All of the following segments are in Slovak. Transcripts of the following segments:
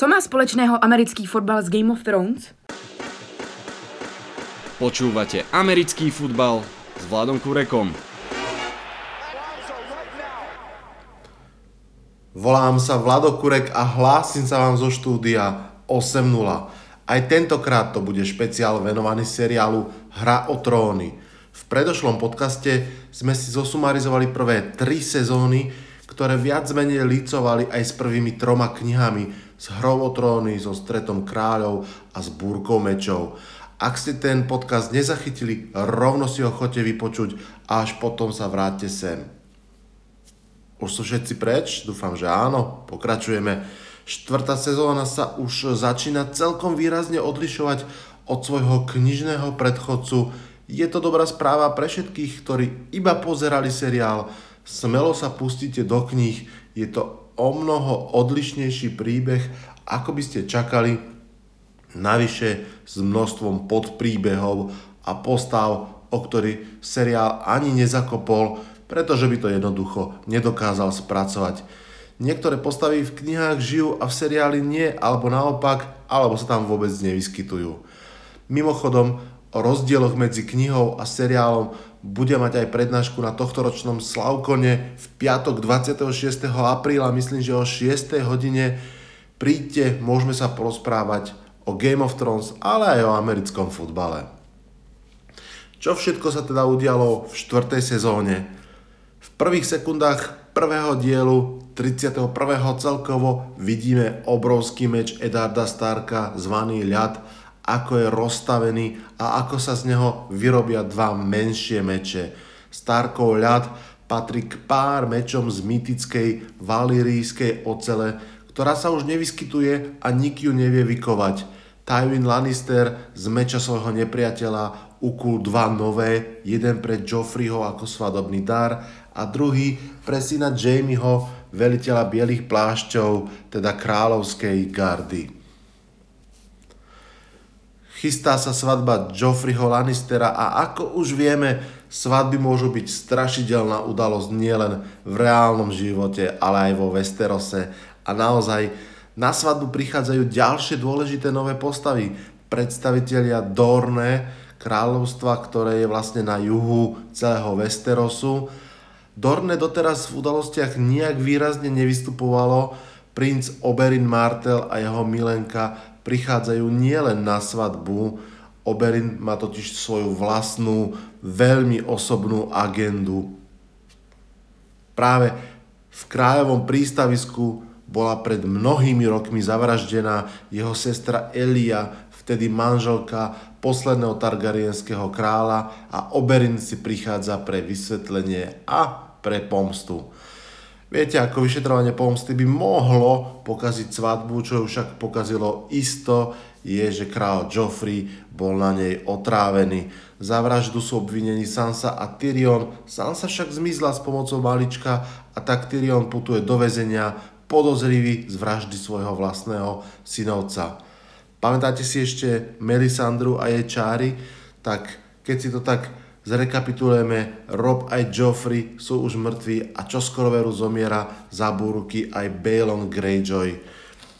Co má společného americký fotbal s Game of Thrones? Počúvate americký futbal s Vladom Kurekom. Volám sa Vlado Kurek a hlásim sa vám zo štúdia 8.0. Aj tentokrát to bude špeciál venovaný seriálu Hra o tróny. V predošlom podcaste sme si zosumarizovali prvé tri sezóny, ktoré viac menej licovali aj s prvými troma knihami s hrou so stretom kráľov a s búrkou mečov. Ak ste ten podcast nezachytili, rovno si ho chodte vypočuť a až potom sa vráťte sem. Už sú všetci preč? Dúfam, že áno. Pokračujeme. Štvrtá sezóna sa už začína celkom výrazne odlišovať od svojho knižného predchodcu. Je to dobrá správa pre všetkých, ktorí iba pozerali seriál. Smelo sa pustíte do kníh. Je to o mnoho odlišnejší príbeh, ako by ste čakali, navyše s množstvom podpríbehov a postav, o ktorý seriál ani nezakopol, pretože by to jednoducho nedokázal spracovať. Niektoré postavy v knihách žijú a v seriáli nie, alebo naopak, alebo sa tam vôbec nevyskytujú. Mimochodom, o rozdieloch medzi knihou a seriálom bude mať aj prednášku na tohtoročnom Slavkone v piatok 26. apríla, myslím, že o 6. hodine. Príďte, môžeme sa porozprávať o Game of Thrones, ale aj o americkom futbale. Čo všetko sa teda udialo v 4. sezóne? V prvých sekundách prvého dielu 31. celkovo vidíme obrovský meč Edarda Starka zvaný ľad ako je rozstavený a ako sa z neho vyrobia dva menšie meče. Starkov ľad patrí k pár mečom z mytickej valírijskej ocele, ktorá sa už nevyskytuje a nik ju nevie vykovať. Tywin Lannister z meča svojho nepriateľa ukul dva nové, jeden pre Joffreyho ako svadobný dar a druhý pre syna Jamieho, veliteľa bielých plášťov, teda kráľovskej gardy. Chystá sa svadba Joffreyho Lannistera a ako už vieme, svadby môžu byť strašidelná udalosť nielen v reálnom živote, ale aj vo Westerose. A naozaj na svadbu prichádzajú ďalšie dôležité nové postavy. Predstavitelia Dorne, kráľovstva, ktoré je vlastne na juhu celého Westerosu. Dorne doteraz v udalostiach nijak výrazne nevystupovalo, princ Oberyn Martel a jeho milenka prichádzajú nielen na svadbu, Oberyn má totiž svoju vlastnú, veľmi osobnú agendu. Práve v kráľovom prístavisku bola pred mnohými rokmi zavraždená jeho sestra Elia, vtedy manželka posledného targarienského kráľa a Oberyn si prichádza pre vysvetlenie a pre pomstu. Viete, ako vyšetrovanie pomsty by mohlo pokaziť svadbu, čo ju však pokazilo isto, je, že král Joffrey bol na nej otrávený. Za vraždu sú obvinení Sansa a Tyrion. Sansa však zmizla s pomocou malička a tak Tyrion putuje do väzenia podozrivý z vraždy svojho vlastného synovca. Pamätáte si ešte Melisandru a jej čáry? Tak keď si to tak Zrekapitulujeme, Rob aj Joffrey sú už mŕtvi a čoskoro veru zomiera za búrky aj Balon Greyjoy.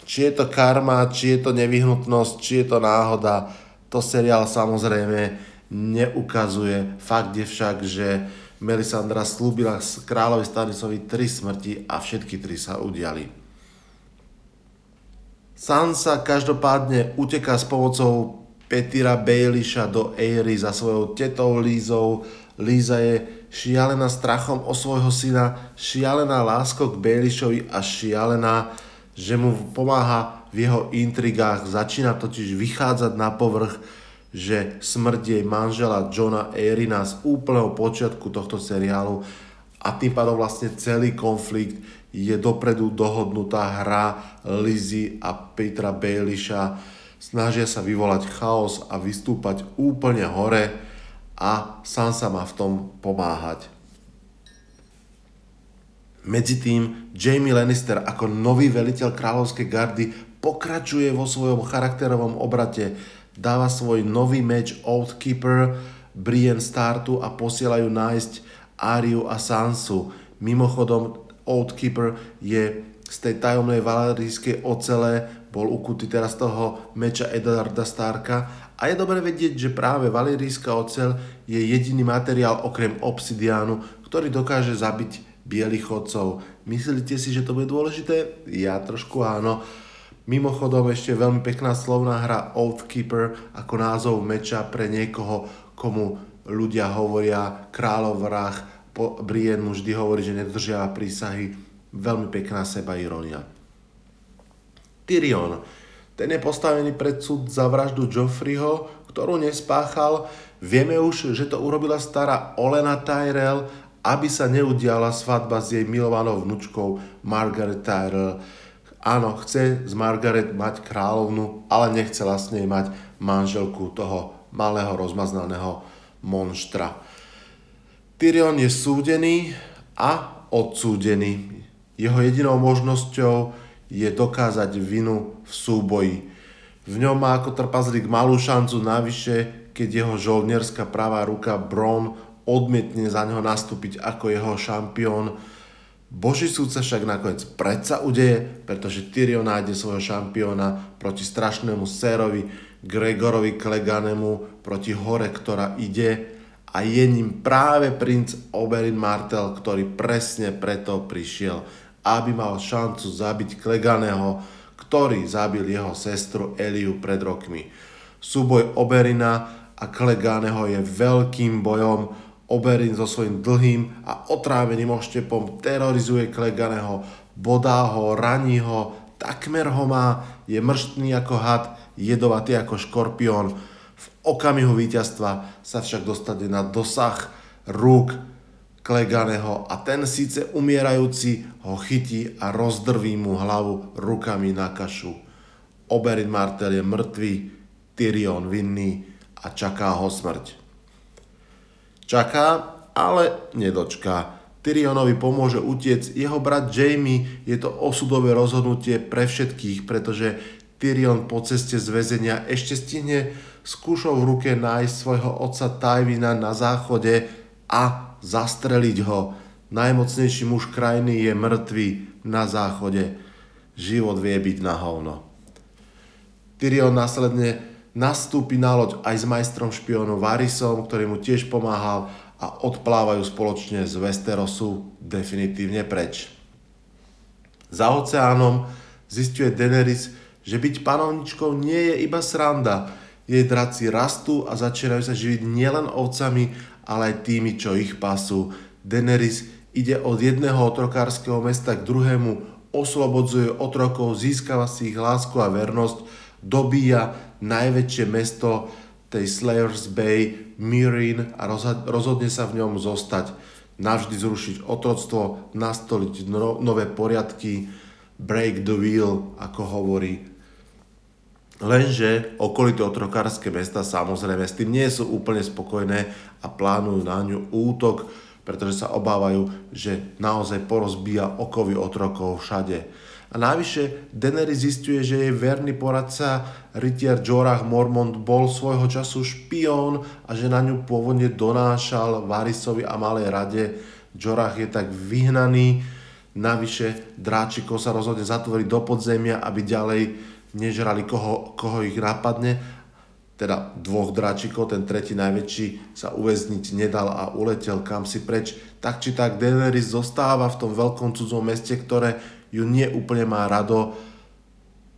Či je to karma, či je to nevyhnutnosť, či je to náhoda, to seriál samozrejme neukazuje. Fakt je však, že Melisandra slúbila kráľovi Stanisovi tri smrti a všetky tri sa udiali. Sansa každopádne uteká s pomocou Petira Baelisha do Eiry za svojou tetou Lízou. Líza je šialená strachom o svojho syna, šialená láskou k Baelishovi a šialená, že mu pomáha v jeho intrigách. Začína totiž vychádzať na povrch, že smrť jej manžela Johna Eirina z úplného počiatku tohto seriálu a tým pádom vlastne celý konflikt je dopredu dohodnutá hra Lizzy a Petra Bailisha snažia sa vyvolať chaos a vystúpať úplne hore a sám sa má v tom pomáhať. Medzi tým Jamie Lannister ako nový veliteľ kráľovskej gardy pokračuje vo svojom charakterovom obrate, dáva svoj nový meč Oathkeeper Brienne Startu a posielajú nájsť Ariu a Sansu. Mimochodom, Oathkeeper je z tej tajomnej valerijskej ocele bol ukutý teraz toho meča Edarda Starka a je dobre vedieť, že práve valerijská ocel je jediný materiál okrem obsidiánu, ktorý dokáže zabiť bielých chodcov. Myslíte si, že to bude dôležité? Ja trošku áno. Mimochodom ešte veľmi pekná slovná hra Oathkeeper ako názov meča pre niekoho, komu ľudia hovoria kráľov vrah, Brienne mu vždy hovorí, že nedržiava prísahy. Veľmi pekná seba ironia. Tyrion. Ten je postavený pred súd za vraždu Joffreyho, ktorú nespáchal. Vieme už, že to urobila stará Olena Tyrell, aby sa neudiala svadba s jej milovanou vnučkou Margaret Tyrell. Áno, chce z Margaret mať kráľovnu, ale nechcela s nej mať manželku toho malého rozmaznaného monštra. Tyrion je súdený a odsúdený. Jeho jedinou možnosťou je dokázať vinu v súboji. V ňom má ako trpazlík malú šancu navyše, keď jeho žoldnierská pravá ruka Bron odmietne za neho nastúpiť ako jeho šampión. Boží súd sa však nakoniec predsa udeje, pretože Tyrion nájde svojho šampióna proti strašnému sérovi Gregorovi Kleganemu, proti hore, ktorá ide a je ním práve princ Oberyn Martel, ktorý presne preto prišiel aby mal šancu zabiť Kleganého, ktorý zabil jeho sestru Eliu pred rokmi. Súboj Oberina a Kleganého je veľkým bojom. Oberin so svojím dlhým a otráveným oštepom terorizuje Kleganého, bodá ho, raní ho, takmer ho má, je mrštný ako had, jedovatý ako škorpión. V okamihu víťazstva sa však dostane na dosah rúk Kleganého a ten síce umierajúci ho chytí a rozdrví mu hlavu rukami na kašu. Oberyn Martel je mŕtvý, Tyrion vinný a čaká ho smrť. Čaká, ale nedočká. Tyrionovi pomôže utiec jeho brat Jamie, je to osudové rozhodnutie pre všetkých, pretože Tyrion po ceste z väzenia ešte stihne s v ruke nájsť svojho otca Tywina na záchode a zastreliť ho. Najmocnejší muž krajiny je mŕtvý na záchode. Život vie byť na hovno. Tyrion následne nastúpi na loď aj s majstrom špionu Varisom, ktorý mu tiež pomáhal a odplávajú spoločne z Westerosu definitívne preč. Za oceánom zistuje Daenerys, že byť panovničkou nie je iba sranda. Jej draci rastú a začínajú sa živiť nielen ovcami, ale aj tými, čo ich pasú. Daenerys ide od jedného otrokárskeho mesta k druhému, oslobodzuje otrokov, získava si ich lásku a vernosť, dobíja najväčšie mesto tej Slayers Bay, Mirin a rozhodne sa v ňom zostať, navždy zrušiť otroctvo, nastoliť no, nové poriadky, break the wheel, ako hovorí Lenže okolité otrokárske mesta samozrejme s tým nie sú úplne spokojné a plánujú na ňu útok, pretože sa obávajú, že naozaj porozbíja okovy otrokov všade. A navyše Daenerys zistuje, že jej verný poradca rytier Jorah Mormont bol svojho času špión a že na ňu pôvodne donášal Varisovi a Malej rade. Jorah je tak vyhnaný, navyše Dráčiko sa rozhodne zatvoriť do podzemia, aby ďalej nežrali koho, koho ich nápadne, teda dvoch dráčikov, ten tretí najväčší sa uväzniť nedal a uletel kam si preč. Tak či tak Daenerys zostáva v tom veľkom cudzom meste, ktoré ju nie úplne má rado,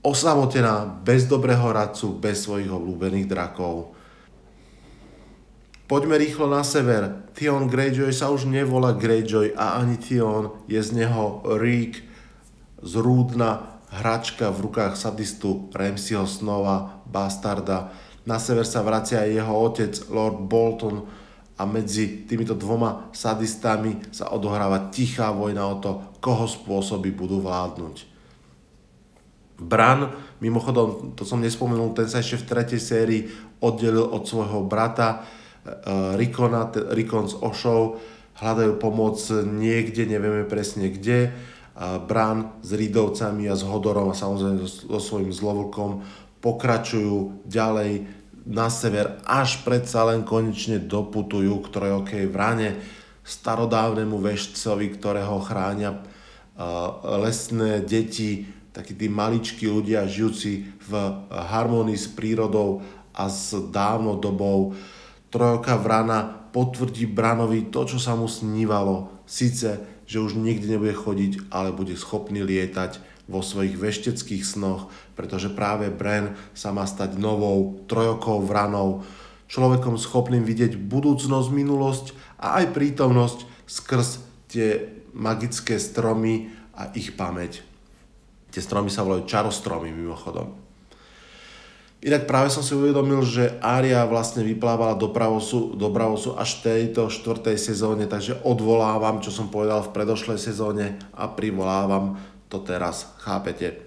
osamotená, bez dobrého radcu, bez svojich obľúbených drakov. Poďme rýchlo na sever. Theon Greyjoy sa už nevolá Greyjoy a ani Theon je z neho Reek, zrúdna hračka v rukách sadistu Ramseyho Snova, bastarda. Na sever sa vracia aj jeho otec Lord Bolton a medzi týmito dvoma sadistami sa odohráva tichá vojna o to, koho spôsoby budú vládnuť. Bran, mimochodom, to som nespomenul, ten sa ešte v tretej sérii oddelil od svojho brata uh, Rikona, Rikon z Ošov, hľadajú pomoc niekde, nevieme presne kde Bran s Rídovcami a s Hodorom a samozrejme so, svojím zlovlkom pokračujú ďalej na sever, až predsa len konečne doputujú k trojokej vrane, starodávnemu veštcovi, ktorého chránia lesné deti, takí tí maličkí ľudia žijúci v harmonii s prírodou a s dávnou dobou. Trojoka vrana potvrdí Branovi to, čo sa mu snívalo. Sice, že už nikdy nebude chodiť, ale bude schopný lietať vo svojich vešteckých snoch, pretože práve Bran sa má stať novou trojokou vranou, človekom schopným vidieť budúcnosť, minulosť a aj prítomnosť skrz tie magické stromy a ich pamäť. Tie stromy sa volajú čarostromy mimochodom. Inak práve som si uvedomil, že Aria vlastne vyplávala do Pravosu, do Bravosu až tejto štvrtej sezóne, takže odvolávam, čo som povedal v predošlej sezóne a privolávam to teraz, chápete.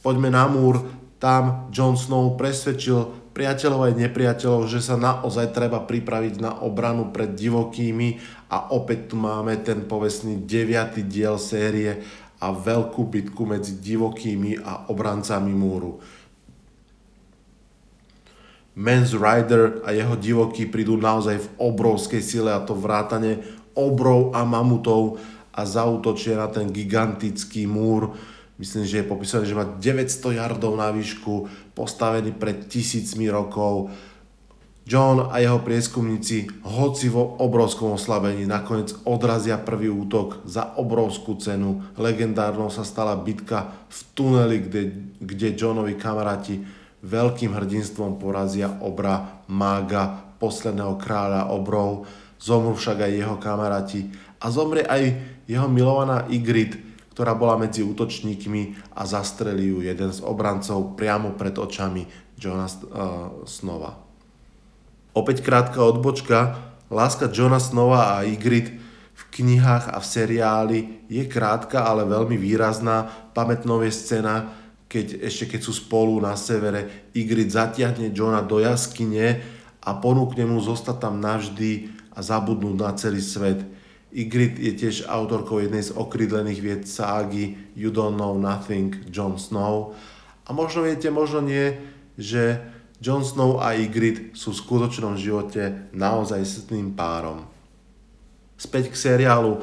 Poďme na múr, tam Jon Snow presvedčil priateľov aj nepriateľov, že sa naozaj treba pripraviť na obranu pred divokými a opäť tu máme ten povestný 9. diel série a veľkú bitku medzi divokými a obrancami múru. Mans Rider a jeho divokí prídu naozaj v obrovskej sile a to vrátane obrov a mamutov a zautočia na ten gigantický múr. Myslím, že je popísané, že má 900 yardov na výšku, postavený pred tisícmi rokov John a jeho prieskumníci, hoci vo obrovskom oslabení, nakoniec odrazia prvý útok za obrovskú cenu. Legendárnou sa stala bitka v tuneli, kde, kde Johnovi kamaráti veľkým hrdinstvom porazia obra mága, posledného kráľa obrov. Zomru však aj jeho kamaráti a zomrie aj jeho milovaná Ygritte, ktorá bola medzi útočníkmi a zastrelí ju jeden z obrancov priamo pred očami Johna uh, Snova. Opäť krátka odbočka. Láska Johna Snowa a Ygritte v knihách a v seriáli je krátka, ale veľmi výrazná. Pamätnou je scéna, keď ešte keď sú spolu na severe, Ygritte zatiahne Johna do jaskyne a ponúkne mu zostať tam navždy a zabudnúť na celý svet. Ygritte je tiež autorkou jednej z okrydlených vied ságy You Don't Know Nothing, Jon Snow. A možno viete, možno nie, že Jon Snow a Ygritte sú v skutočnom živote naozaj setným párom. Späť k seriálu.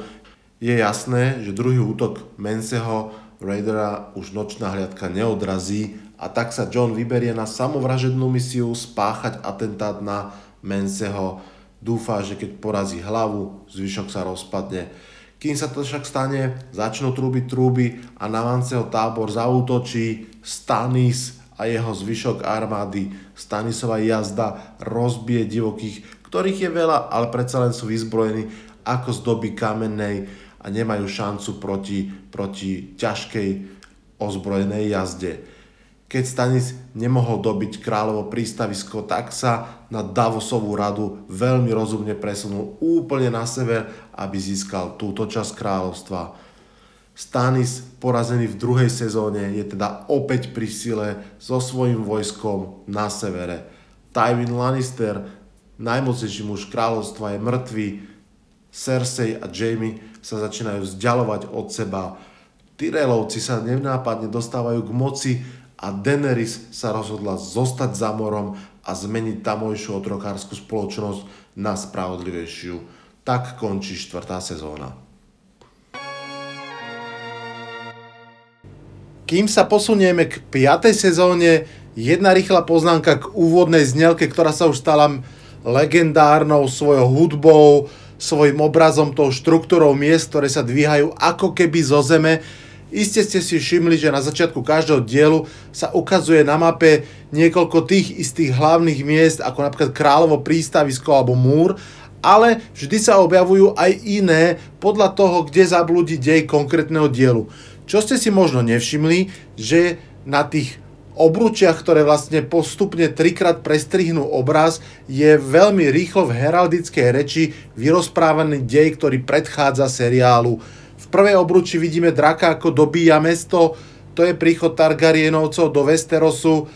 Je jasné, že druhý útok Menseho Raidera už nočná hliadka neodrazí a tak sa John vyberie na samovražednú misiu spáchať atentát na Menseho. Dúfa, že keď porazí hlavu, zvyšok sa rozpadne. Kým sa to však stane, začnú trúbiť trúby a na Manceho tábor zautočí Stanis, a jeho zvyšok armády. Stanisová jazda rozbije divokých, ktorých je veľa, ale predsa len sú vyzbrojení ako z doby kamennej a nemajú šancu proti, proti ťažkej ozbrojenej jazde. Keď Stanis nemohol dobiť kráľovo prístavisko, tak sa na Davosovú radu veľmi rozumne presunul úplne na sever, aby získal túto časť kráľovstva. Stanis, porazený v druhej sezóne, je teda opäť pri sile so svojím vojskom na severe. Tywin Lannister, najmocnejší muž kráľovstva, je mŕtvý. Cersei a Jaime sa začínajú vzdialovať od seba. Tyrelovci sa nenápadne dostávajú k moci a Daenerys sa rozhodla zostať za morom a zmeniť tamojšiu otrokárskú spoločnosť na spravodlivejšiu. Tak končí štvrtá sezóna. Kým sa posunieme k 5. sezóne, jedna rýchla poznámka k úvodnej znelke, ktorá sa už stala legendárnou svojou hudbou, svojim obrazom, tou štruktúrou miest, ktoré sa dvíhajú ako keby zo zeme. Iste ste si všimli, že na začiatku každého dielu sa ukazuje na mape niekoľko tých istých hlavných miest, ako napríklad Kráľovo prístavisko alebo Múr, ale vždy sa objavujú aj iné podľa toho, kde zablúdi dej konkrétneho dielu. Čo ste si možno nevšimli, že na tých obručiach, ktoré vlastne postupne trikrát prestrihnú obraz, je veľmi rýchlo v heraldickej reči vyrozprávaný dej, ktorý predchádza seriálu. V prvej obruči vidíme draka, ako dobíja mesto, to je príchod Targaryenovcov do Westerosu.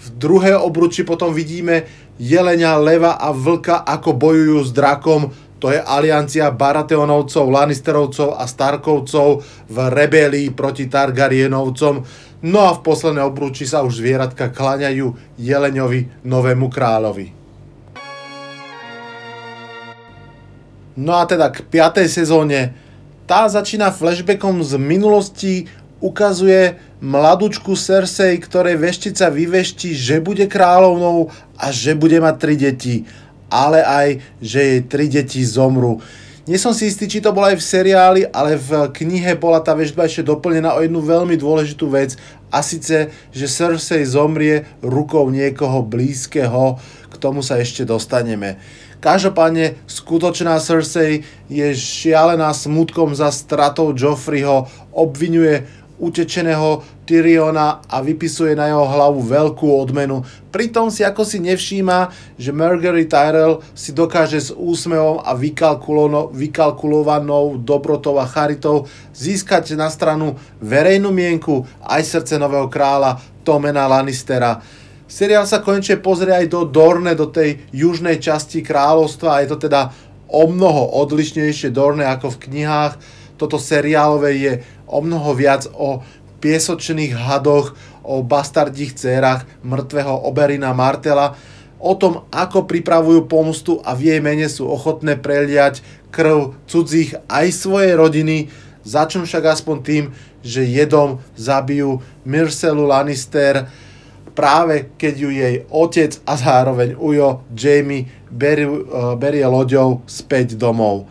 V druhej obruči potom vidíme jelenia, leva a vlka, ako bojujú s drakom, to je aliancia Baratheonovcov, Lannisterovcov a Starkovcov v rebelii proti Targaryenovcom. No a v poslednej obrúči sa už zvieratka klaňajú Jeleňovi, novému kráľovi. No a teda k 5. sezóne tá začína flashbackom z minulosti, ukazuje mladúčku Cersei, ktorej veštica vyvešti, že bude kráľovnou a že bude mať tri deti, ale aj, že jej tri deti zomru. Nie som si istý, či to bolo aj v seriáli, ale v knihe bola tá väžba ešte doplnená o jednu veľmi dôležitú vec a síce, že Cersei zomrie rukou niekoho blízkeho, k tomu sa ešte dostaneme. Každopádne skutočná Cersei je šialená smutkom za stratou Joffreyho, obvinuje utečeného Tyriona a vypisuje na jeho hlavu veľkú odmenu. Pritom si ako si nevšíma, že Margaery Tyrell si dokáže s úsmevom a vykalkulovanou dobrotou a charitou získať na stranu verejnú mienku aj srdce nového kráľa Tomena Lannistera. Seriál sa konečne pozrie aj do Dorne, do tej južnej časti kráľovstva a je to teda o mnoho odlišnejšie Dorne ako v knihách. Toto seriálové je o mnoho viac o piesočných hadoch, o bastardích dcerách mŕtvého Oberina Martela, o tom, ako pripravujú pomstu a v jej mene sú ochotné preliať krv cudzích aj svojej rodiny, začnú však aspoň tým, že jedom zabijú Myrcelu Lannister, práve keď ju jej otec a zároveň Ujo Jamie berie, berie loďou späť domov.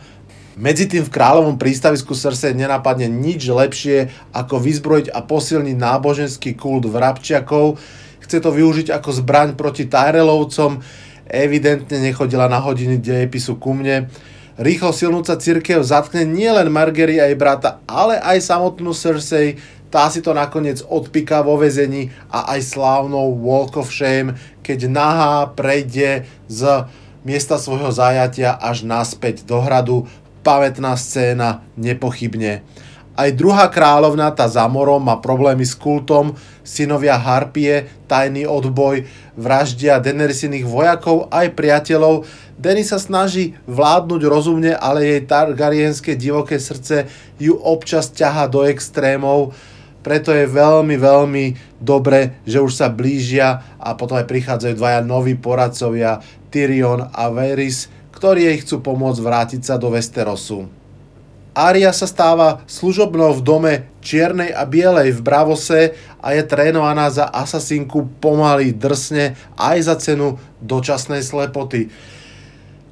Medzi tým v kráľovom prístavisku Cersei nenapadne nič lepšie, ako vyzbrojiť a posilniť náboženský kult vrabčiakov. Chce to využiť ako zbraň proti Tyrelovcom. Evidentne nechodila na hodiny dejepisu ku mne. Rýchlo silnúca církev zatkne nielen Margery a jej brata, ale aj samotnú Cersei. Tá si to nakoniec odpíka vo vezení a aj slávnou Walk of Shame, keď nahá prejde z miesta svojho zajatia až naspäť do hradu pamätná scéna, nepochybne. Aj druhá kráľovna, tá za morom, má problémy s kultom, synovia Harpie, tajný odboj, vraždia Daenerysиných vojakov aj priateľov. Dany sa snaží vládnuť rozumne, ale jej targaryenské divoké srdce ju občas ťaha do extrémov. Preto je veľmi, veľmi dobre, že už sa blížia a potom aj prichádzajú dvaja noví poradcovia Tyrion a Varys, ktorí jej chcú pomôcť vrátiť sa do Westerosu. Aria sa stáva služobnou v dome čiernej a bielej v Bravose a je trénovaná za asasinku pomaly drsne aj za cenu dočasnej slepoty.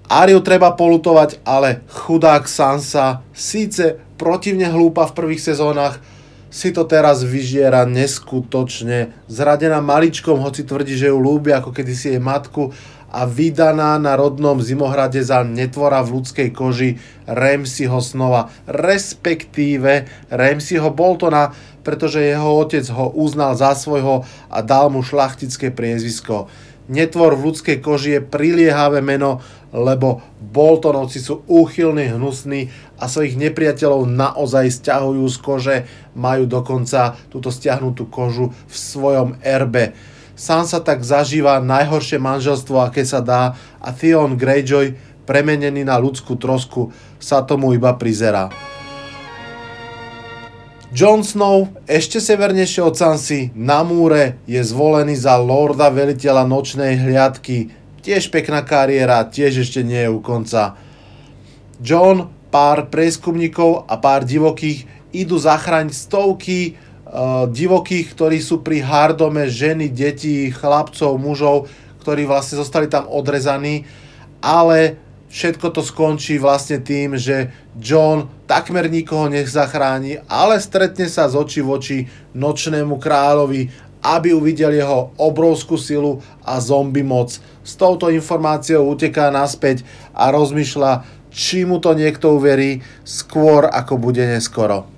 Ariu treba polutovať, ale chudák Sansa, síce protivne hlúpa v prvých sezónach, si to teraz vyžiera neskutočne. Zradená maličkom, hoci tvrdí, že ju ľúbi ako kedysi jej matku, a vydaná na rodnom zimohrade za netvora v ľudskej koži Ramseyho snova, respektíve Ramseyho Boltona, pretože jeho otec ho uznal za svojho a dal mu šlachtické priezvisko. Netvor v ľudskej koži je priliehavé meno, lebo Boltonovci sú úchylní, hnusní a svojich nepriateľov naozaj stiahujú z kože, majú dokonca túto stiahnutú kožu v svojom erbe. Sansa tak zažíva najhoršie manželstvo, aké sa dá a Theon Greyjoy, premenený na ľudskú trosku, sa tomu iba prizerá. Jon Snow, ešte severnejšie od Sansy, na múre je zvolený za lorda veliteľa nočnej hliadky. Tiež pekná kariéra, tiež ešte nie je u konca. John, pár preskumníkov a pár divokých idú zachrániť stovky divokých, ktorí sú pri hardome, ženy, deti, chlapcov, mužov, ktorí vlastne zostali tam odrezaní, ale všetko to skončí vlastne tým, že John takmer nikoho nech zachráni, ale stretne sa z očí v oči nočnému kráľovi, aby uvidel jeho obrovskú silu a zombie moc. S touto informáciou uteká naspäť a rozmýšľa, či mu to niekto uverí skôr ako bude neskoro.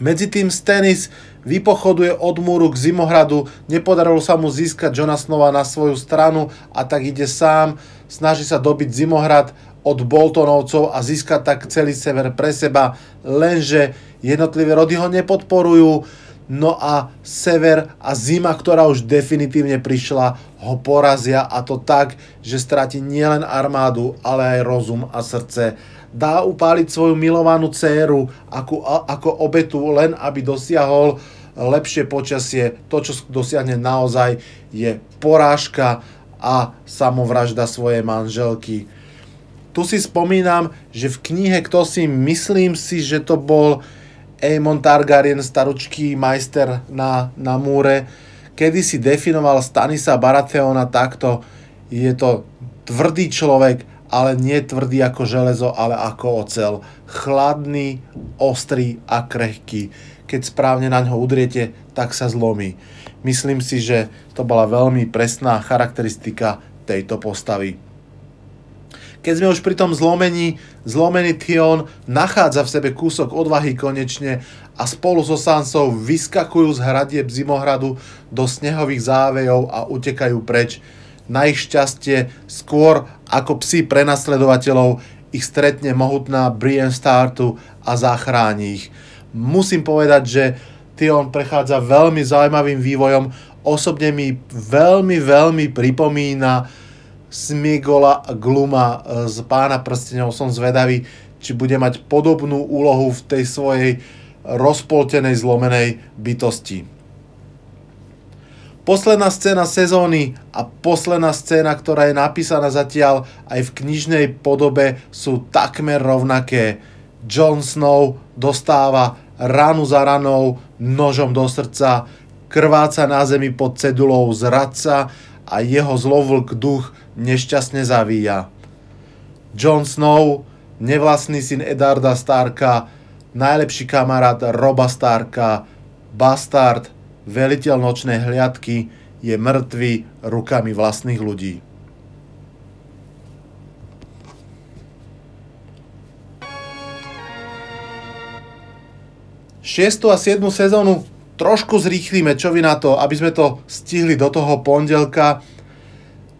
Medzi tým Stannis vypochoduje od múru k Zimohradu, nepodarilo sa mu získať Jonasnova na svoju stranu a tak ide sám, snaží sa dobiť Zimohrad od Boltonovcov a získať tak celý sever pre seba, lenže jednotlivé rody ho nepodporujú, no a sever a zima, ktorá už definitívne prišla, ho porazia a to tak, že stratí nielen armádu, ale aj rozum a srdce dá upáliť svoju milovanú dceru ako, ako obetu len aby dosiahol lepšie počasie. To, čo dosiahne naozaj, je porážka a samovražda svojej manželky. Tu si spomínam, že v knihe Kto si myslím si, že to bol Aemon Targaryen, staručký majster na, na múre, kedy si definoval Stanisa Baratheona takto. Je to tvrdý človek, ale nie tvrdý ako železo, ale ako ocel. Chladný, ostrý a krehký. Keď správne na ňo udriete, tak sa zlomí. Myslím si, že to bola veľmi presná charakteristika tejto postavy. Keď sme už pri tom zlomení, zlomený Tion nachádza v sebe kúsok odvahy konečne a spolu so Sansou vyskakujú z hradieb Zimohradu do snehových závejov a utekajú preč. Na ich šťastie skôr ako psi prenasledovateľov ich stretne mohutná Brienne Startu a zachráni ich. Musím povedať, že Tion prechádza veľmi zaujímavým vývojom. Osobne mi veľmi, veľmi pripomína Smigola Gluma z Pána prstenov. Som zvedavý, či bude mať podobnú úlohu v tej svojej rozpoltenej, zlomenej bytosti. Posledná scéna sezóny a posledná scéna, ktorá je napísaná zatiaľ aj v knižnej podobe, sú takmer rovnaké. Jon Snow dostáva ranu za ranou, nožom do srdca, krváca na zemi pod cedulou zradca a jeho zlovlk duch nešťastne zavíja. Jon Snow, nevlastný syn Edarda Starka, najlepší kamarát Roba Starka, bastard, veliteľ nočnej hliadky, je mŕtvý rukami vlastných ľudí. Šiestu a 7. sezónu trošku zrýchlíme, čo vy na to, aby sme to stihli do toho pondelka.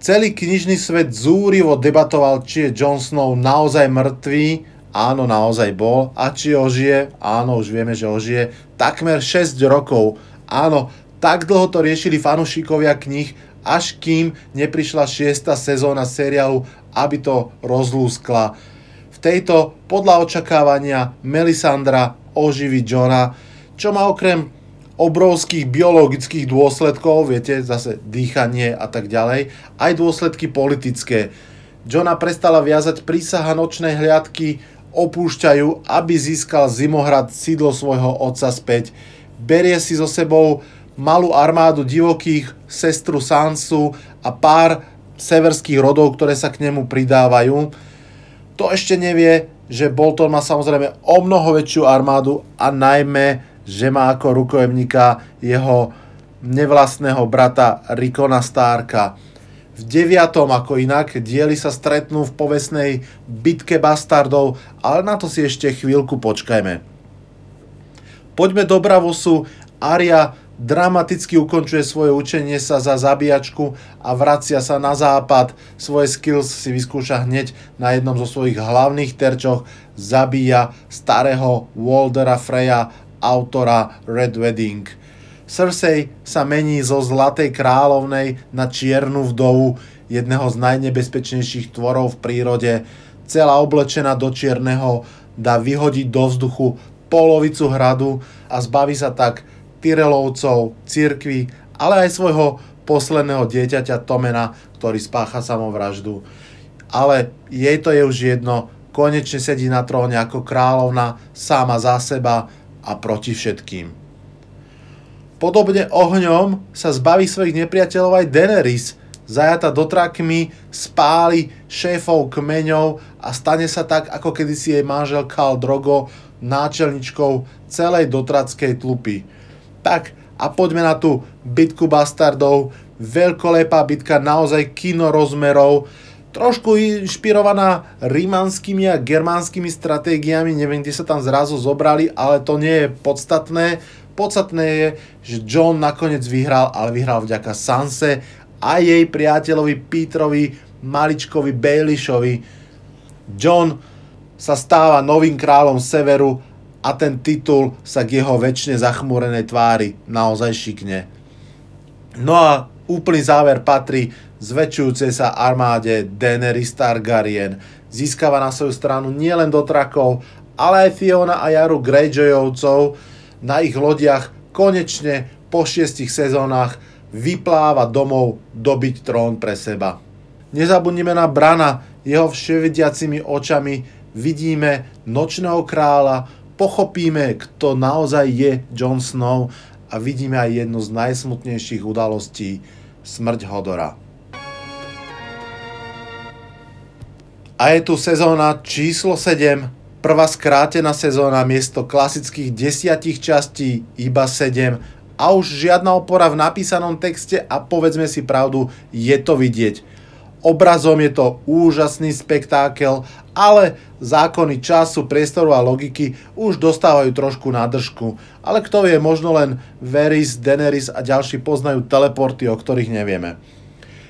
Celý knižný svet zúrivo debatoval, či je Jon Snow naozaj mŕtvý, áno, naozaj bol, a či ožije, áno, už vieme, že ožije, takmer 6 rokov, áno, tak dlho to riešili fanúšikovia knih, až kým neprišla 6. sezóna seriálu, aby to rozlúskla. V tejto, podľa očakávania, Melisandra oživí Johna, čo má okrem obrovských biologických dôsledkov, viete, zase dýchanie a tak ďalej, aj dôsledky politické. Johna prestala viazať prísaha nočnej hliadky, opúšťajú, aby získal Zimohrad sídlo svojho otca späť. Berie si so sebou malú armádu divokých, sestru Sansu a pár severských rodov, ktoré sa k nemu pridávajú. To ešte nevie, že Bolton má samozrejme o mnoho väčšiu armádu a najmä že má ako rukojemníka jeho nevlastného brata Rikona Stárka. V deviatom, ako inak, diely sa stretnú v povesnej bitke bastardov, ale na to si ešte chvíľku počkajme. Poďme do Bravosu. Aria dramaticky ukončuje svoje učenie sa za zabíjačku a vracia sa na západ. Svoje skills si vyskúša hneď na jednom zo svojich hlavných terčoch. Zabíja starého Waldera Freya autora Red Wedding. Cersei sa mení zo zlatej kráľovnej na čiernu vdovu, jedného z najnebezpečnejších tvorov v prírode. Celá oblečená do čierneho dá vyhodiť do vzduchu polovicu hradu a zbaví sa tak Tyrelovcov, cirkvi, ale aj svojho posledného dieťaťa Tomena, ktorý spácha samovraždu. Ale jej to je už jedno, konečne sedí na tróne ako kráľovna, sama za seba, a proti všetkým. Podobne ohňom sa zbaví svojich nepriateľov aj Daenerys, zajata dotrakmi, spáli šéfov kmeňov a stane sa tak, ako kedysi jej manžel Khal Drogo, náčelničkou celej dotrackej tlupy. Tak a poďme na tú bitku bastardov, veľkolepá bitka, naozaj kino rozmerov, trošku inšpirovaná rímanskými a germánskymi stratégiami, neviem, kde sa tam zrazu zobrali, ale to nie je podstatné. Podstatné je, že John nakoniec vyhral, ale vyhral vďaka Sanse a jej priateľovi Petrovi Maličkovi Bailishovi. John sa stáva novým kráľom severu a ten titul sa k jeho väčšine zachmúrenej tvári naozaj šikne. No a úplný záver patrí zväčšujúcej sa armáde Daenerys Targaryen. Získava na svoju stranu nielen dotrakov, ale aj Fiona a Jaru Greyjoyovcov. Na ich lodiach konečne po šiestich sezónach vypláva domov dobiť trón pre seba. Nezabudnime na Brana, jeho vševidiacimi očami vidíme nočného kráľa, pochopíme, kto naozaj je Jon Snow a vidíme aj jednu z najsmutnejších udalostí, smrť Hodora. A je tu sezóna číslo 7, prvá skrátená sezóna miesto klasických desiatich častí, iba 7 a už žiadna opora v napísanom texte a povedzme si pravdu, je to vidieť. Obrazom je to úžasný spektákel, ale zákony času, priestoru a logiky už dostávajú trošku na držku. Ale kto vie, možno len Varys, Daenerys a ďalší poznajú teleporty, o ktorých nevieme.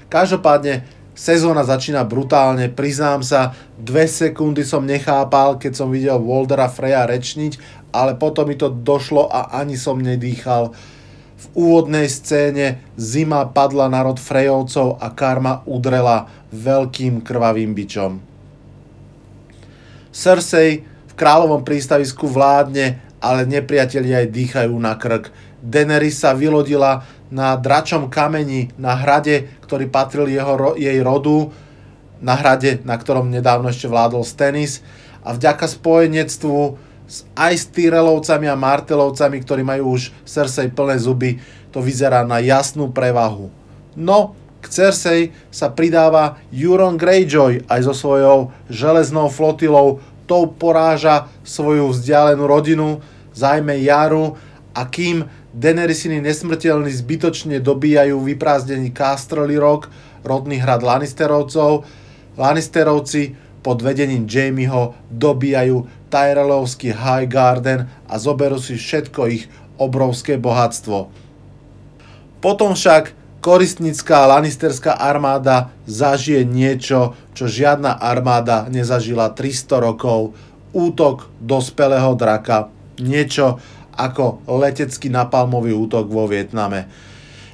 Každopádne Sezóna začína brutálne, priznám sa, dve sekundy som nechápal, keď som videl Waldera Freya rečniť, ale potom mi to došlo a ani som nedýchal. V úvodnej scéne zima padla na rod Frejovcov a karma udrela veľkým krvavým bičom. Cersei v kráľovom prístavisku vládne, ale nepriatelia jej dýchajú na krk. Daenerys sa vylodila na dračom kameni na hrade, ktorý patril jeho, jej rodu, na hrade, na ktorom nedávno ešte vládol Stennis a vďaka spojenectvu s, aj s Tyrelovcami a Martelovcami, ktorí majú už Cersei plné zuby, to vyzerá na jasnú prevahu. No, k Cersei sa pridáva Euron Greyjoy aj so svojou železnou flotilou, tou poráža svoju vzdialenú rodinu, zajme Jaru a kým Daenerysiny nesmrteľní zbytočne dobíjajú vyprázdnený Casterly Rock, rodný hrad Lannisterovcov. Lannisterovci pod vedením Jamieho dobíjajú Tyrelovský High Garden a zoberú si všetko ich obrovské bohatstvo. Potom však koristnická Lannisterská armáda zažije niečo, čo žiadna armáda nezažila 300 rokov. Útok dospelého draka. Niečo, ako letecký napalmový útok vo Vietname.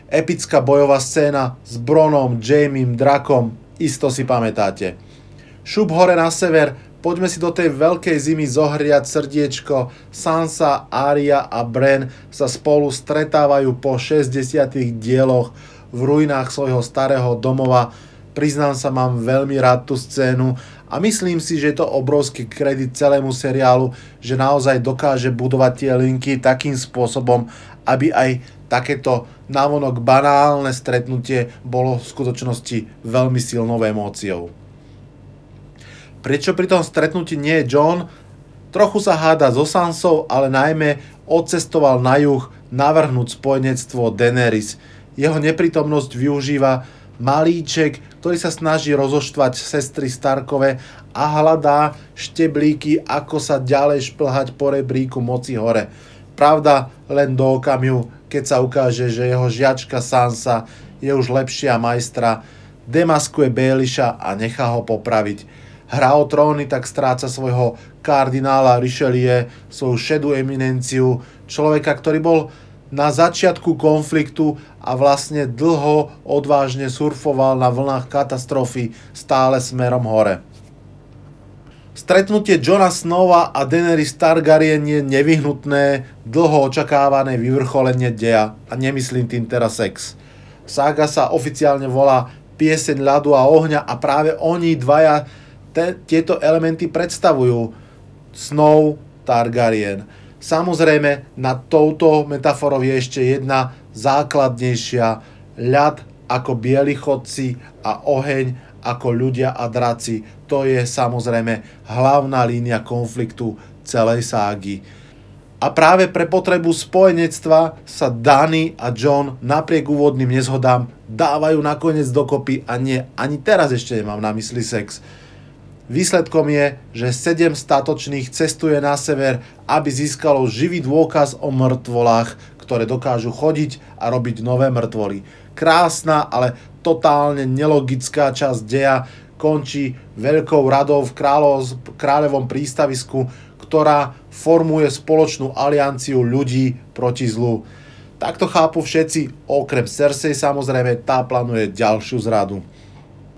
Epická bojová scéna s Bronom, Jamiem, Drakom, isto si pamätáte. Šup hore na sever, poďme si do tej veľkej zimy zohriať srdiečko. Sansa, Arya a Bren sa spolu stretávajú po 60 dieloch v ruinách svojho starého domova. Priznám sa, mám veľmi rád tú scénu a myslím si, že je to obrovský kredit celému seriálu, že naozaj dokáže budovať tie linky takým spôsobom, aby aj takéto navonok banálne stretnutie bolo v skutočnosti veľmi silnou emóciou. Prečo pri tom stretnutí nie je John? Trochu sa háda so Sansou, ale najmä odcestoval na juh navrhnúť spojenectvo Daenerys. Jeho neprítomnosť využíva malíček, ktorý sa snaží rozoštvať sestry Starkové a hľadá šteblíky, ako sa ďalej šplhať po rebríku moci hore. Pravda len do okamihu, keď sa ukáže, že jeho žiačka Sansa je už lepšia majstra, demaskuje Baelisha a nechá ho popraviť. Hra o tróny tak stráca svojho kardinála Richelieu, svoju šedú eminenciu, človeka, ktorý bol na začiatku konfliktu a vlastne dlho odvážne surfoval na vlnách katastrofy stále smerom hore. Stretnutie Johna Snowa a Daenerys Targaryen je nevyhnutné, dlho očakávané vyvrcholenie deja a nemyslím tým teraz sex. Saga sa oficiálne volá Pieseň ľadu a ohňa a práve oni dvaja te, tieto elementy predstavujú. Snow Targaryen Samozrejme, na touto metaforou je ešte jedna základnejšia. Ľad ako bieli chodci a oheň ako ľudia a draci. To je samozrejme hlavná línia konfliktu celej ságy. A práve pre potrebu spojenectva sa Dany a John napriek úvodným nezhodám dávajú nakoniec dokopy a nie, ani teraz ešte nemám na mysli sex Výsledkom je, že 7 statočných cestuje na sever, aby získalo živý dôkaz o mŕtvolách, ktoré dokážu chodiť a robiť nové mŕtvoly. Krásna, ale totálne nelogická časť deja končí veľkou radou v kráľovom prístavisku, ktorá formuje spoločnú alianciu ľudí proti zlu. Takto chápu všetci, okrem Cersei samozrejme, tá plánuje ďalšiu zradu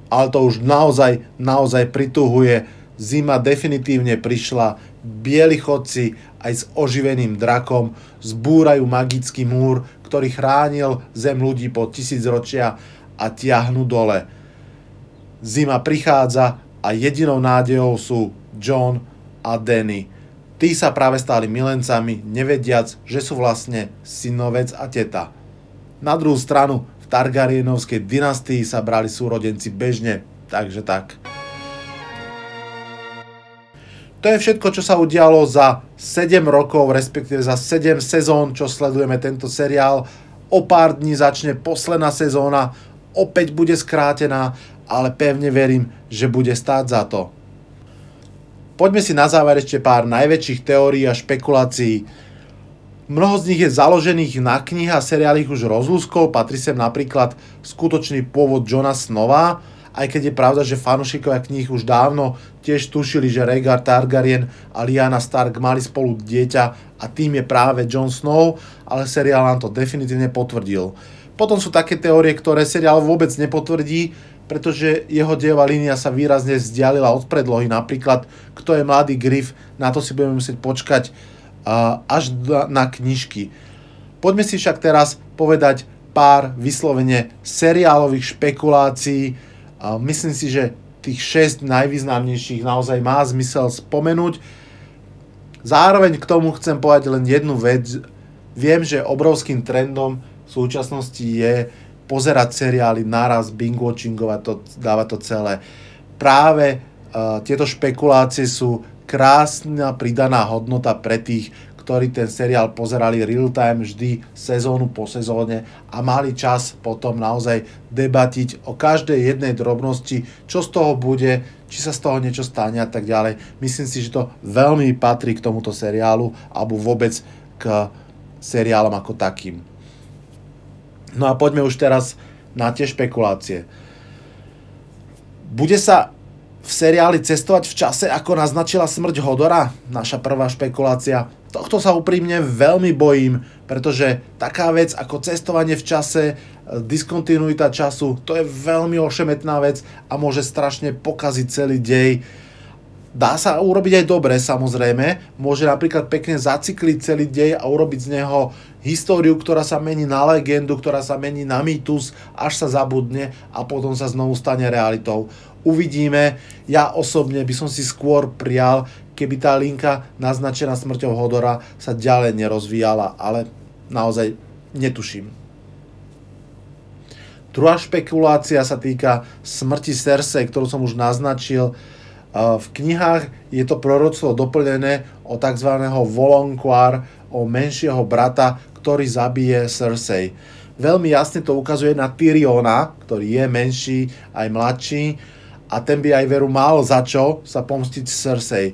ale to už naozaj, naozaj prituhuje. Zima definitívne prišla, bieli chodci aj s oživeným drakom zbúrajú magický múr, ktorý chránil zem ľudí po tisíc ročia a tiahnu dole. Zima prichádza, a jedinou nádejou sú John a Danny. Tí sa práve stali milencami, nevediac, že sú vlastne synovec a teta. Na druhú stranu, Targaryenovskej dynastii sa brali súrodenci bežne, takže tak. To je všetko, čo sa udialo za 7 rokov, respektíve za 7 sezón, čo sledujeme tento seriál. O pár dní začne posledná sezóna, opäť bude skrátená, ale pevne verím, že bude stáť za to. Poďme si na záver ešte pár najväčších teórií a špekulácií. Mnoho z nich je založených na knihe a seriál ich už rozlúskol, patrí sem napríklad skutočný pôvod Johna Snova, aj keď je pravda, že fanúšikovia kníh už dávno tiež tušili, že Rhaegar Targaryen a Lyanna Stark mali spolu dieťa a tým je práve Jon Snow, ale seriál nám to definitívne potvrdil. Potom sú také teórie, ktoré seriál vôbec nepotvrdí, pretože jeho dejová línia sa výrazne vzdialila od predlohy. Napríklad, kto je mladý Griff, na to si budeme musieť počkať až na knižky. Poďme si však teraz povedať pár vyslovene seriálových špekulácií. Myslím si, že tých 6 najvýznamnejších naozaj má zmysel spomenúť. Zároveň k tomu chcem povedať len jednu vec. Viem, že obrovským trendom v súčasnosti je pozerať seriály naraz, binge-watchingovať to, dáva to celé. Práve uh, tieto špekulácie sú krásna pridaná hodnota pre tých, ktorí ten seriál pozerali real time vždy sezónu po sezóne a mali čas potom naozaj debatiť o každej jednej drobnosti, čo z toho bude, či sa z toho niečo stane a tak ďalej. Myslím si, že to veľmi patrí k tomuto seriálu alebo vôbec k seriálom ako takým. No a poďme už teraz na tie špekulácie. Bude sa v seriáli cestovať v čase, ako naznačila smrť Hodora? Naša prvá špekulácia. Tohto sa úprimne veľmi bojím, pretože taká vec ako cestovanie v čase, diskontinuita času, to je veľmi ošemetná vec a môže strašne pokaziť celý dej Dá sa urobiť aj dobre, samozrejme. Môže napríklad pekne zacykliť celý dej a urobiť z neho históriu, ktorá sa mení na legendu, ktorá sa mení na mýtus, až sa zabudne a potom sa znovu stane realitou. Uvidíme. Ja osobne by som si skôr prial, keby tá linka naznačená smrťou Hodora sa ďalej nerozvíjala, ale naozaj netuším. Druhá špekulácia sa týka smrti Cersei, ktorú som už naznačil. V knihách je to proroctvo doplnené o tzv. Volonquar, o menšieho brata, ktorý zabije Cersei. Veľmi jasne to ukazuje na Tyriona, ktorý je menší aj mladší a ten by aj veru mal za čo sa pomstiť Cersei.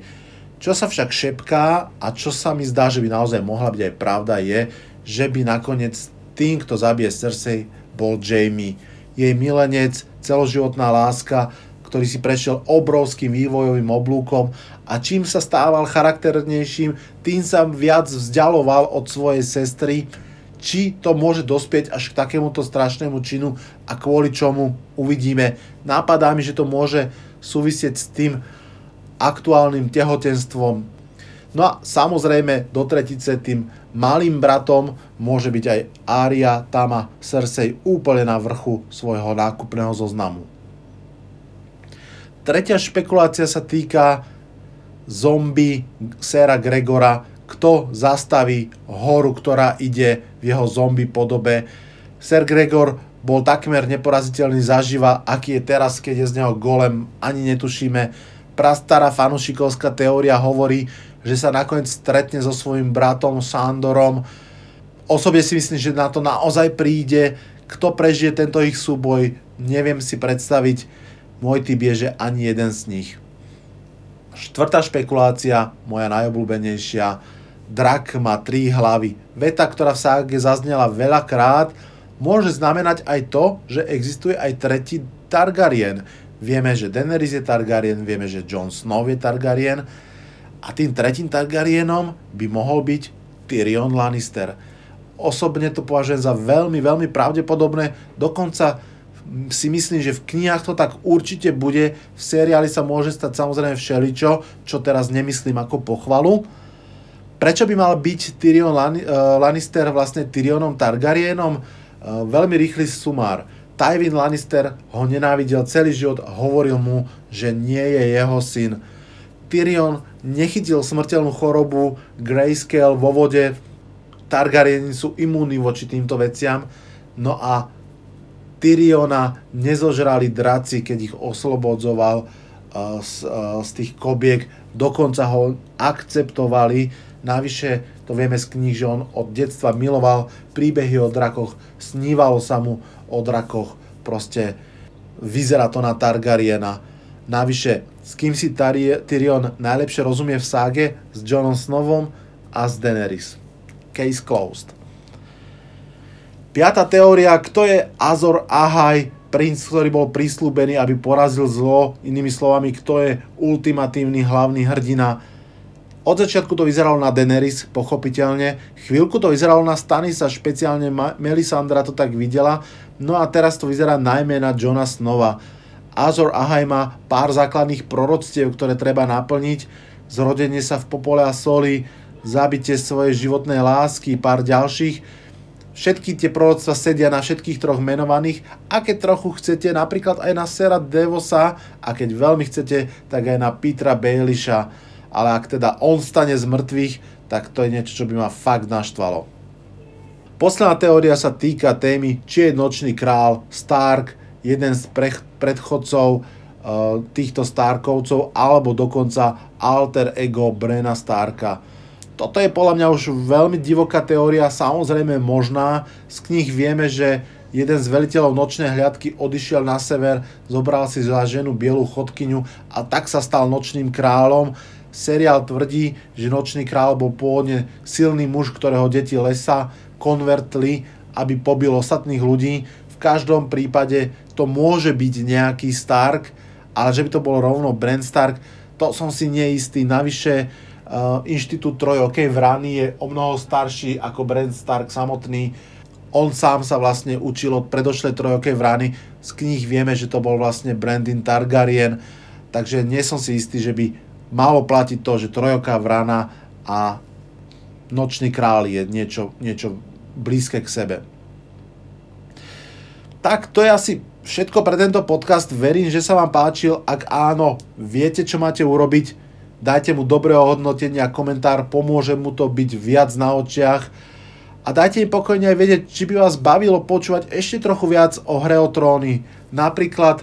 Čo sa však šepká a čo sa mi zdá, že by naozaj mohla byť aj pravda je, že by nakoniec tým, kto zabije Cersei, bol Jamie. Jej milenec, celoživotná láska, ktorý si prešiel obrovským vývojovým oblúkom a čím sa stával charakternejším, tým sa viac vzdialoval od svojej sestry, či to môže dospieť až k takémuto strašnému činu a kvôli čomu uvidíme. Napadá mi, že to môže súvisieť s tým aktuálnym tehotenstvom. No a samozrejme do tretice tým malým bratom môže byť aj Aria, Tama, Cersei úplne na vrchu svojho nákupného zoznamu. Tretia špekulácia sa týka zombie Sera Gregora, kto zastaví horu, ktorá ide v jeho zombie podobe. Ser Gregor bol takmer neporaziteľný zaživa, aký je teraz, keď je z neho golem, ani netušíme. Prastará fanušikovská teória hovorí, že sa nakoniec stretne so svojím bratom Sandorom. Osobne si myslím, že na to naozaj príde. Kto prežije tento ich súboj, neviem si predstaviť môj typ je, že ani jeden z nich. Štvrtá špekulácia, moja najobľúbenejšia. Drak má tri hlavy. Veta, ktorá v ságe zaznela veľakrát, môže znamenať aj to, že existuje aj tretí Targaryen. Vieme, že Daenerys je Targaryen, vieme, že Jon Snow je Targaryen a tým tretím Targaryenom by mohol byť Tyrion Lannister. Osobne to považujem za veľmi, veľmi pravdepodobné, dokonca si myslím, že v knihách to tak určite bude, v seriáli sa môže stať samozrejme všeličo, čo teraz nemyslím ako pochvalu. Prečo by mal byť Tyrion eh, Lannister vlastne Tyrionom Targaryenom? Eh, veľmi rýchly sumár. Tywin Lannister ho nenávidel celý život, hovoril mu, že nie je jeho syn. Tyrion nechytil smrteľnú chorobu Grayscale vo vode, Targaryeni sú imúni voči týmto veciam, no a Tyriona nezožrali draci, keď ich oslobodzoval uh, z, z tých kobiek, dokonca ho akceptovali. Navyše, to vieme z kníh, že on od detstva miloval príbehy o drakoch, snívalo sa mu o drakoch, proste vyzerá to na Targaryena. Navyše, s kým si Tyrion najlepšie rozumie v ságe? S Jonom Snowom a s Daenerys. Case closed. Piatá teória, kto je Azor Ahai, princ, ktorý bol prislúbený, aby porazil zlo, inými slovami, kto je ultimatívny hlavný hrdina. Od začiatku to vyzeralo na Daenerys, pochopiteľne. Chvíľku to vyzeralo na Stanisa, špeciálne Melisandra to tak videla. No a teraz to vyzerá najmä na Johna Snova. Azor Ahai má pár základných proroctiev, ktoré treba naplniť. Zrodenie sa v popole a soli, zabitie svojej životnej lásky, pár ďalších Všetky tie proroctva sedia na všetkých troch menovaných a keď trochu chcete, napríklad aj na Sera Devosa a keď veľmi chcete, tak aj na Petra Bailisha. Ale ak teda on stane z mŕtvych, tak to je niečo, čo by ma fakt naštvalo. Posledná teória sa týka témy, či je nočný král Stark, jeden z pre- predchodcov uh, týchto Starkovcov, alebo dokonca alter ego Brena Starka toto je podľa mňa už veľmi divoká teória, samozrejme možná. Z knih vieme, že jeden z veliteľov nočnej hliadky odišiel na sever, zobral si za ženu bielu chodkyňu a tak sa stal nočným kráľom. Seriál tvrdí, že nočný kráľ bol pôvodne silný muž, ktorého deti lesa konvertli, aby pobil ostatných ľudí. V každom prípade to môže byť nejaký Stark, ale že by to bol rovno Bran Stark, to som si neistý. Navyše, Uh, Inštitút trojokej vrany je o mnoho starší ako Brand Stark samotný. On sám sa vlastne učil od predošlej trojokej vrany. Z kníh vieme, že to bol vlastne Brandon Targaryen, takže nie som si istý, že by malo platiť to, že trojoká vrana a nočný král je niečo, niečo blízke k sebe. Tak to je asi všetko pre tento podcast. Verím, že sa vám páčil. Ak áno, viete, čo máte urobiť dajte mu dobrého hodnotenia, komentár, pomôže mu to byť viac na očiach a dajte mi pokojne aj vedieť, či by vás bavilo počúvať ešte trochu viac o hre o tróny. Napríklad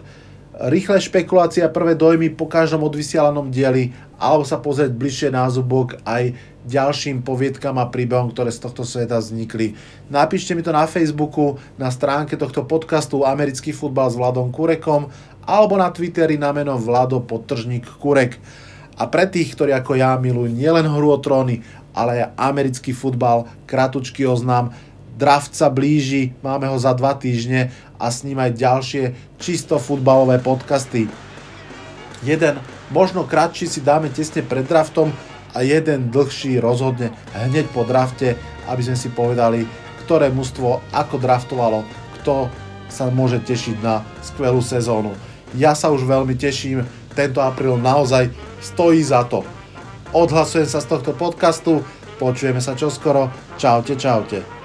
rýchle špekulácie a prvé dojmy po každom odvysielanom dieli alebo sa pozrieť bližšie na zubok aj ďalším poviedkam a príbehom, ktoré z tohto sveta vznikli. Napíšte mi to na Facebooku, na stránke tohto podcastu Americký futbal s Vladom Kurekom alebo na Twitteri na meno Vlado Podtržník Kurek. A pre tých, ktorí ako ja milujú nielen hru o tróny, ale aj americký futbal, kratučký oznám, draft sa blíži, máme ho za dva týždne a s ním aj ďalšie čisto futbalové podcasty. Jeden, možno kratší si dáme tesne pred draftom a jeden dlhší rozhodne hneď po drafte, aby sme si povedali, ktoré mužstvo ako draftovalo, kto sa môže tešiť na skvelú sezónu. Ja sa už veľmi teším, tento apríl naozaj stojí za to. Odhlasujem sa z tohto podcastu, počujeme sa čoskoro, čaute, čaute.